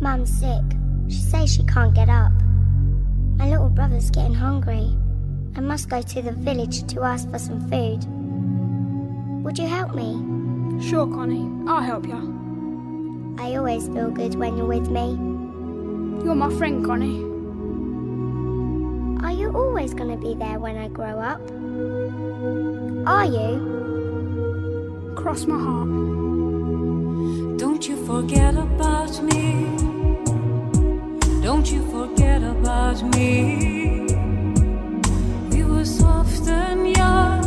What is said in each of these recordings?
Mum's sick. She says she can't get up. My little brother's getting hungry. I must go to the village to ask for some food. Would you help me? Sure, Connie. I'll help you. I always feel good when you're with me. You're my friend, Connie. Are you always going to be there when I grow up? Are you? Cross my heart. Don't you forget about me. Don't you forget about me. We were soft and young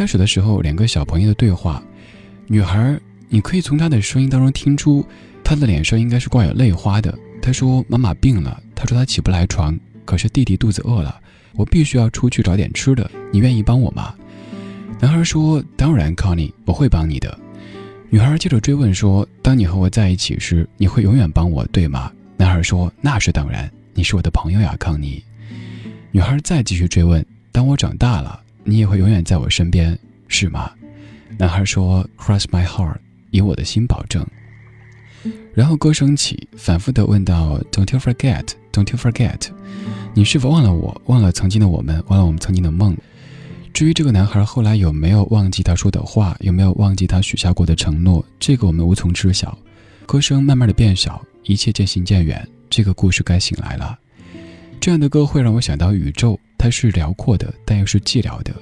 开始的时候，两个小朋友的对话，女孩，你可以从她的声音当中听出，她的脸上应该是挂有泪花的。她说：“妈妈病了，她说她起不来床，可是弟弟肚子饿了，我必须要出去找点吃的，你愿意帮我吗？”男孩说：“当然，Connie，我会帮你的。”女孩接着追问说：“当你和我在一起时，你会永远帮我，对吗？”男孩说：“那是当然，你是我的朋友呀，康妮。”女孩再继续追问：“当我长大了，你也会永远在我身边，是吗？”男孩说：“Cross my heart，以我的心保证。”然后歌声起，反复的问到：“Don't you forget，Don't you forget，你是否忘了我，忘了曾经的我们，忘了我们曾经的梦？”至于这个男孩后来有没有忘记他说的话，有没有忘记他许下过的承诺，这个我们无从知晓。歌声慢慢的变小，一切渐行渐远，这个故事该醒来了。这样的歌会让我想到宇宙，它是辽阔的，但又是寂寥的。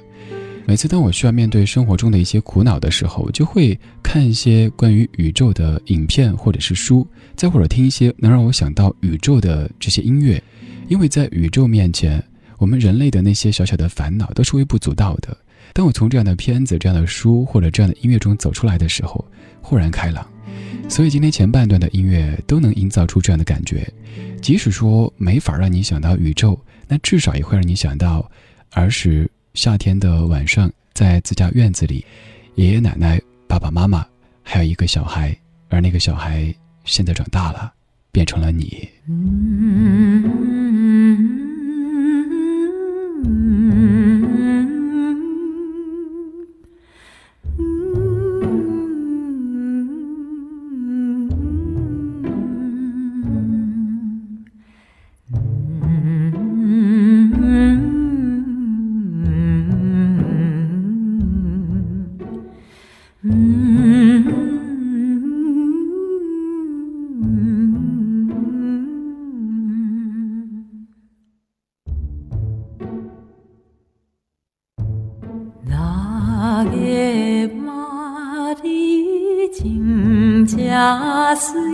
每次当我需要面对生活中的一些苦恼的时候，就会看一些关于宇宙的影片或者是书，再或者听一些能让我想到宇宙的这些音乐，因为在宇宙面前，我们人类的那些小小的烦恼都是微不足道的。当我从这样的片子、这样的书或者这样的音乐中走出来的时候，豁然开朗。所以今天前半段的音乐都能营造出这样的感觉，即使说没法让你想到宇宙，那至少也会让你想到儿时夏天的晚上，在自家院子里，爷爷奶奶、爸爸妈妈，还有一个小孩，而那个小孩现在长大了，变成了你。水，郎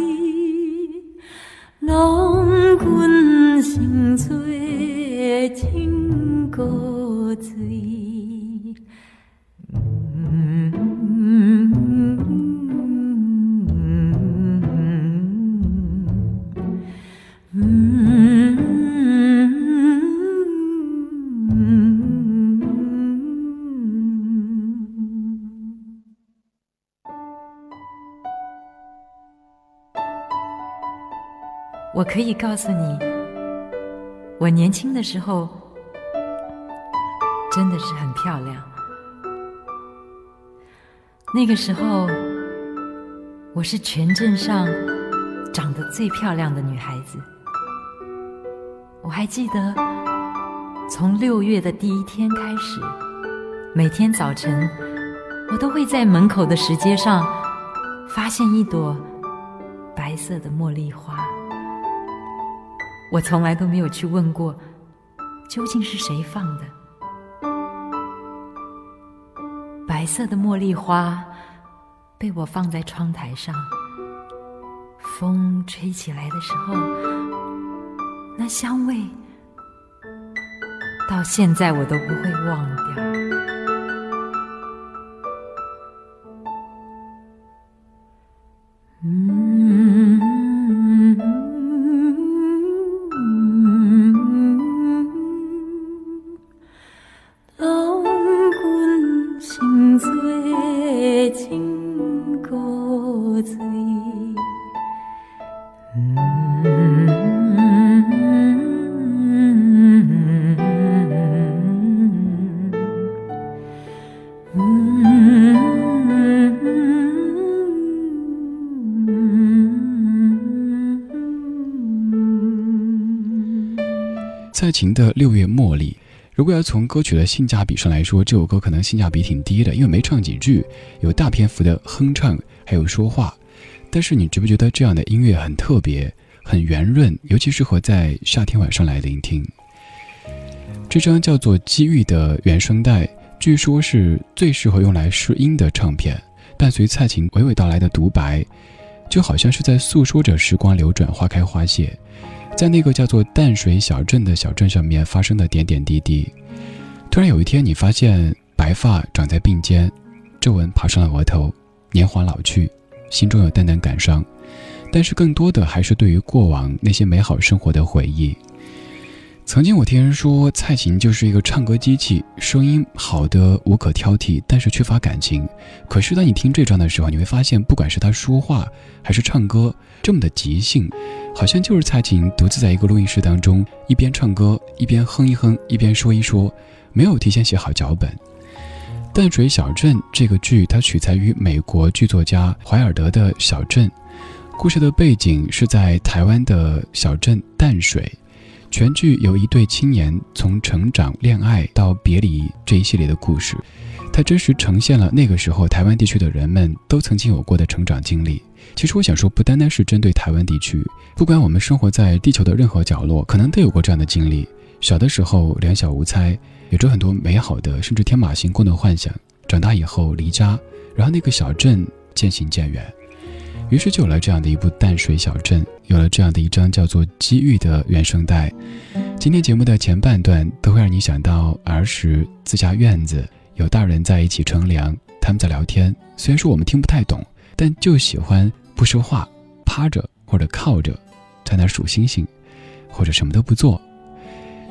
我可以告诉你，我年轻的时候真的是很漂亮。那个时候，我是全镇上长得最漂亮的女孩子。我还记得，从六月的第一天开始，每天早晨，我都会在门口的石阶上发现一朵白色的茉莉花。我从来都没有去问过，究竟是谁放的。白色的茉莉花被我放在窗台上，风吹起来的时候，那香味到现在我都不会忘掉。蔡琴的《六月茉莉》，如果要从歌曲的性价比上来说，这首歌可能性价比挺低的，因为没唱几句，有大篇幅的哼唱，还有说话。但是你觉不觉得这样的音乐很特别，很圆润，尤其适合在夏天晚上来聆听？这张叫做《机遇》的原声带，据说是最适合用来试音的唱片。伴随蔡琴娓娓道来的独白，就好像是在诉说着时光流转、花开花谢。在那个叫做淡水小镇的小镇上面发生的点点滴滴，突然有一天，你发现白发长在鬓间，皱纹爬上了额头，年华老去，心中有淡淡感伤，但是更多的还是对于过往那些美好生活的回忆。曾经我听人说，蔡琴就是一个唱歌机器，声音好的无可挑剔，但是缺乏感情。可是当你听这张的时候，你会发现，不管是她说话还是唱歌，这么的即兴，好像就是蔡琴独自在一个录音室当中，一边唱歌一边哼一哼，一边说一说，没有提前写好脚本。《淡水小镇》这个剧，它取材于美国剧作家怀尔德的小镇，故事的背景是在台湾的小镇淡水。全剧有一对青年从成长、恋爱到别离这一系列的故事，它真实呈现了那个时候台湾地区的人们都曾经有过的成长经历。其实我想说，不单单是针对台湾地区，不管我们生活在地球的任何角落，可能都有过这样的经历。小的时候两小无猜，有着很多美好的甚至天马行空的幻想；长大以后离家，然后那个小镇渐行渐远。于是就有了这样的一部淡水小镇，有了这样的一张叫做《机遇》的原声带。今天节目的前半段都会让你想到儿时自家院子有大人在一起乘凉，他们在聊天。虽然说我们听不太懂，但就喜欢不说话，趴着或者靠着，在那数星星，或者什么都不做。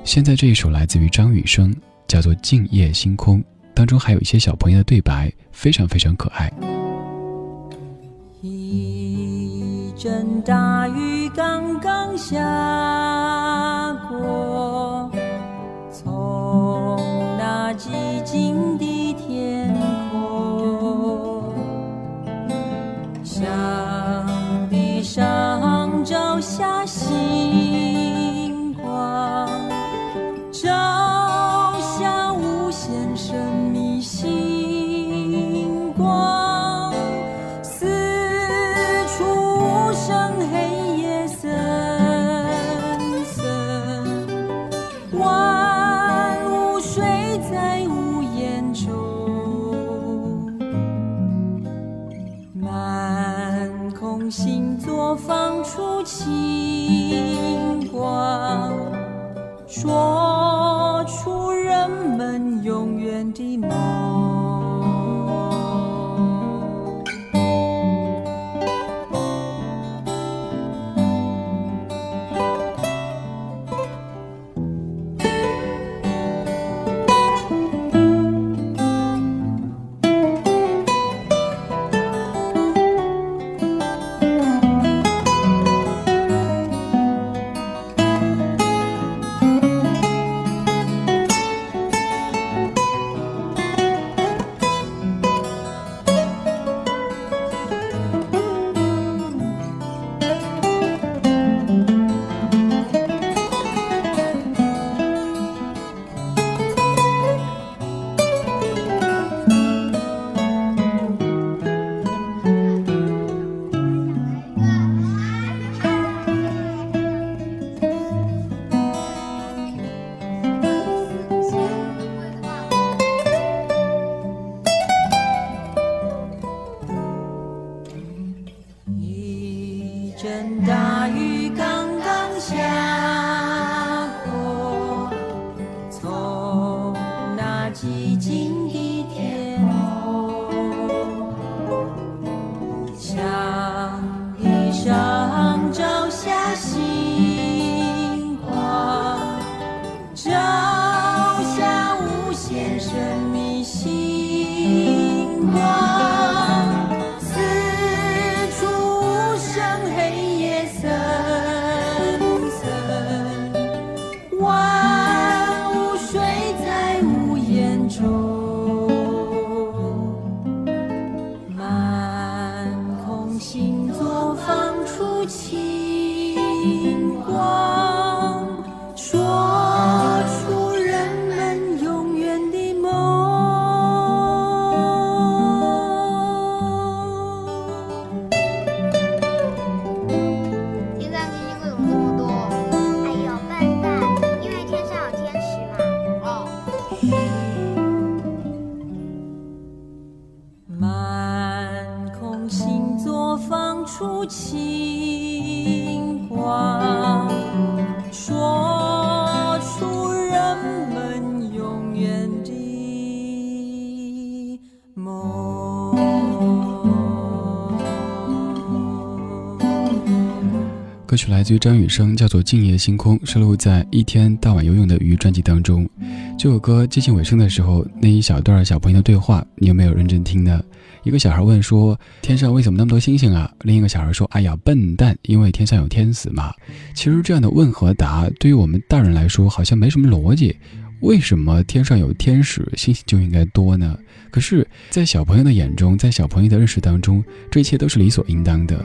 现在这一首来自于张雨生，叫做《静夜星空》，当中还有一些小朋友的对白，非常非常可爱。一阵大雨刚刚下。出清光，说出人们永远的梦。歌曲来自于张雨生，叫做《静夜星空》，收录在《一天到晚游泳的鱼》专辑当中。这首歌接近尾声的时候，那一小段小朋友的对话，你有没有认真听呢？一个小孩问说：“天上为什么那么多星星啊？”另一个小孩说：“哎呀，笨蛋，因为天上有天子嘛。”其实这样的问和答，对于我们大人来说，好像没什么逻辑。为什么天上有天使，星星就应该多呢？可是，在小朋友的眼中，在小朋友的认识当中，这一切都是理所应当的。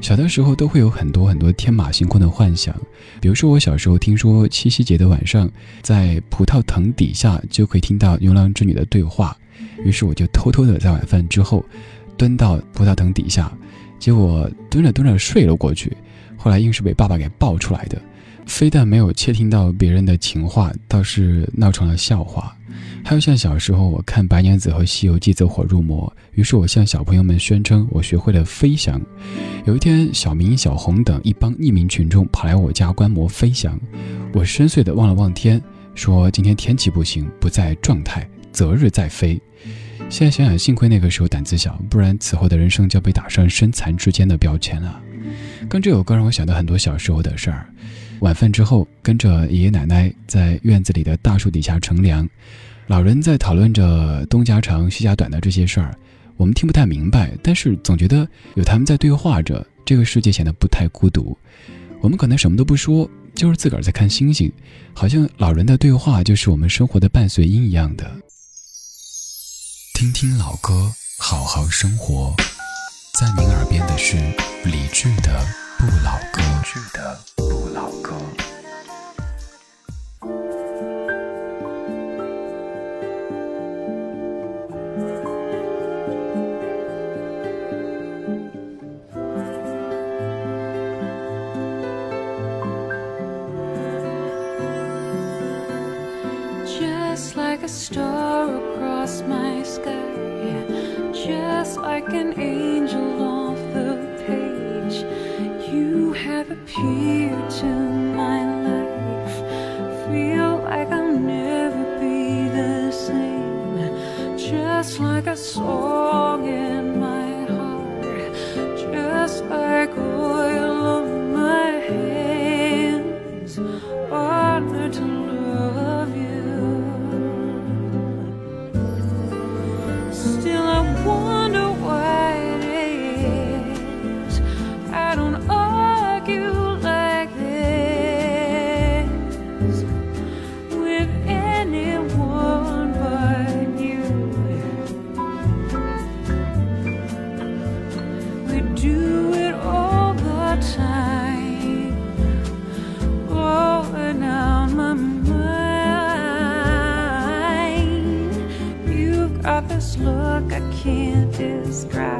小的时候都会有很多很多天马行空的幻想，比如说我小时候听说七夕节的晚上，在葡萄藤底下就可以听到牛郎织女的对话，于是我就偷偷的在晚饭之后，蹲到葡萄藤底下，结果蹲着蹲着睡了过去，后来硬是被爸爸给抱出来的。非但没有窃听到别人的情话，倒是闹成了笑话。还有像小时候我看《白娘子》和《西游记》走火入魔，于是我向小朋友们宣称我学会了飞翔。有一天，小明、小红等一帮匿名群众跑来我家观摩飞翔，我深邃地望了望天，说：“今天天气不行，不在状态，择日再飞。”现在想想，幸亏那个时候胆子小，不然此后的人生就要被打上身残志坚的标签了。跟这首歌让我想到很多小时候的事儿。晚饭之后，跟着爷爷奶奶在院子里的大树底下乘凉，老人在讨论着东家长西家短的这些事儿，我们听不太明白，但是总觉得有他们在对话着，这个世界显得不太孤独。我们可能什么都不说，就是自个儿在看星星，好像老人的对话就是我们生活的伴随音一样的。听听老歌，好好生活。在您耳边的是李志的《不老歌》。志的《不 Just like a star across my sky, just like an angel off the page, you have appeared 见 Strap.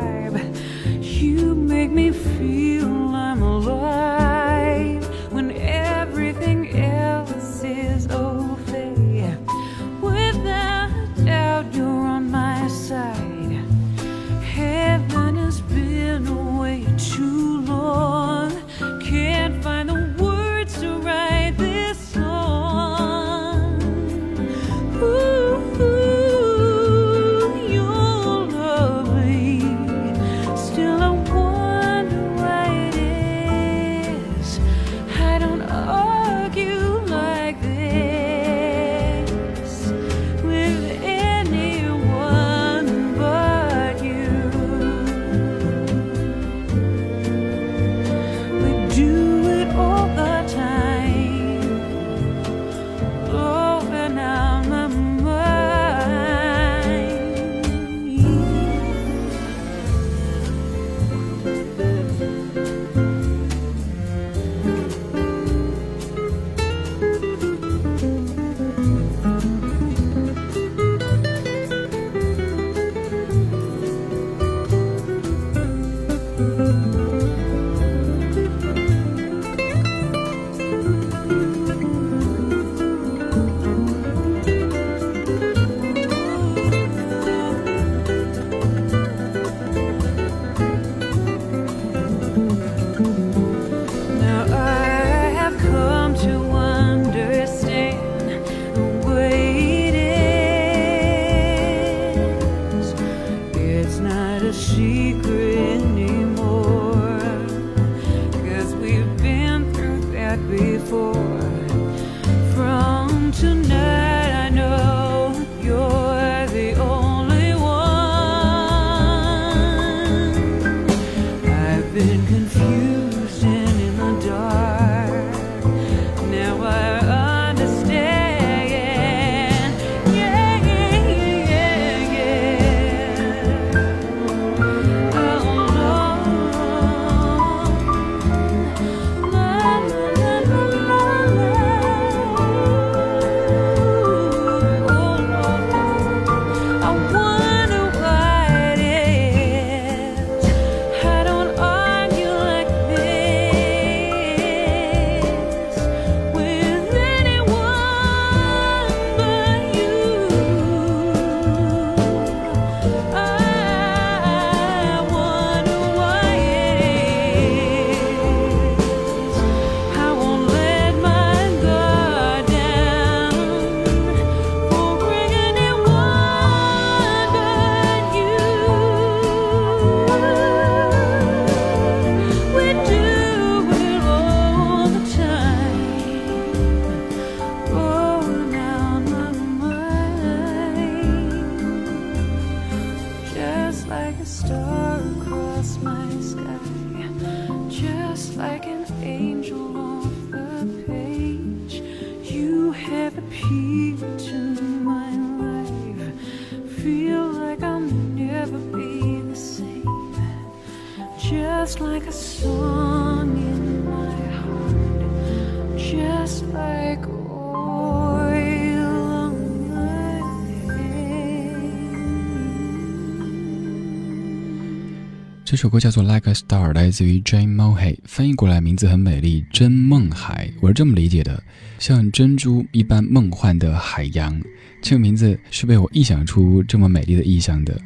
before. From tonight, I know you're. have my life. Feel like I'll never be the same. Just like a song in my heart. Just like 这首歌叫做《Like a Star》，来自于 Jane Mohay，翻译过来名字很美丽，真梦海，我是这么理解的，像珍珠一般梦幻的海洋。这个名字是被我臆想出这么美丽的意象的。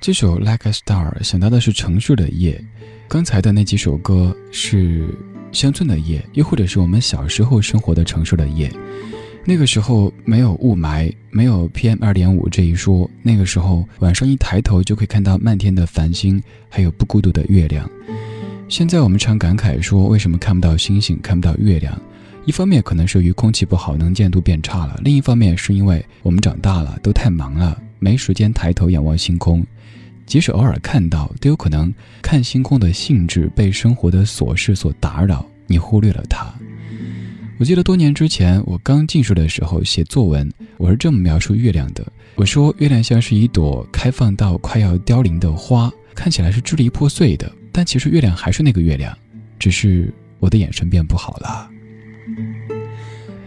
这首《Like a Star》想到的是城市的夜，刚才的那几首歌是乡村的夜，又或者是我们小时候生活的城市的夜。那个时候没有雾霾，没有 PM 二点五这一说。那个时候晚上一抬头就可以看到漫天的繁星，还有不孤独的月亮。现在我们常感慨说，为什么看不到星星，看不到月亮？一方面可能是由于空气不好，能见度变差了；另一方面是因为我们长大了，都太忙了，没时间抬头仰望星空。即使偶尔看到，都有可能看星空的兴致被生活的琐事所打扰，你忽略了它。我记得多年之前，我刚进书的时候写作文，我是这么描述月亮的：我说月亮像是一朵开放到快要凋零的花，看起来是支离破碎的，但其实月亮还是那个月亮，只是我的眼神变不好了。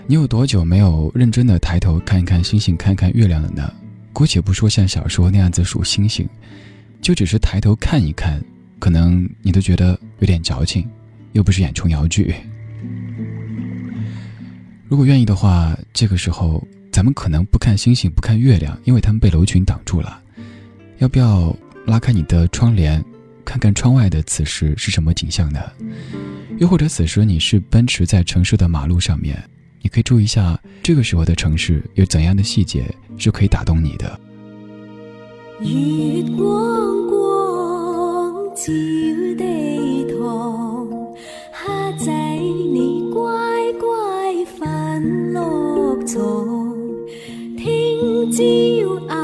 你有多久没有认真的抬头看一看星星，看看月亮了呢？姑且不说像小说那样子数星星，就只是抬头看一看，可能你都觉得有点矫情，又不是演琼瑶剧。如果愿意的话，这个时候咱们可能不看星星，不看月亮，因为他们被楼群挡住了。要不要拉开你的窗帘，看看窗外的此时是什么景象呢？又或者此时你是奔驰在城市的马路上面，你可以注意一下这个时候的城市有怎样的细节是可以打动你的。月光光照地堂，虾仔你听朝阿